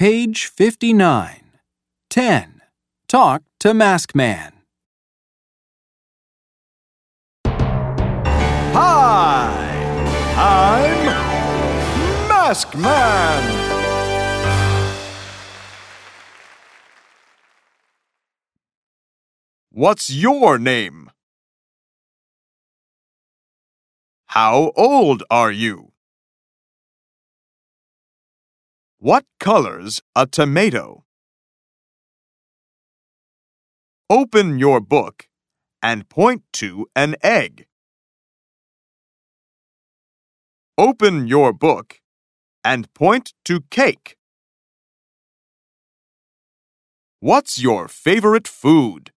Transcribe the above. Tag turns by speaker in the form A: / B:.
A: Page 59. 10. Talk to Mask Man.
B: Hi! I'm Mask Man! What's your name? How old are you? What color's a tomato? Open your book and point to an egg. Open your book and point to cake. What's your favorite food?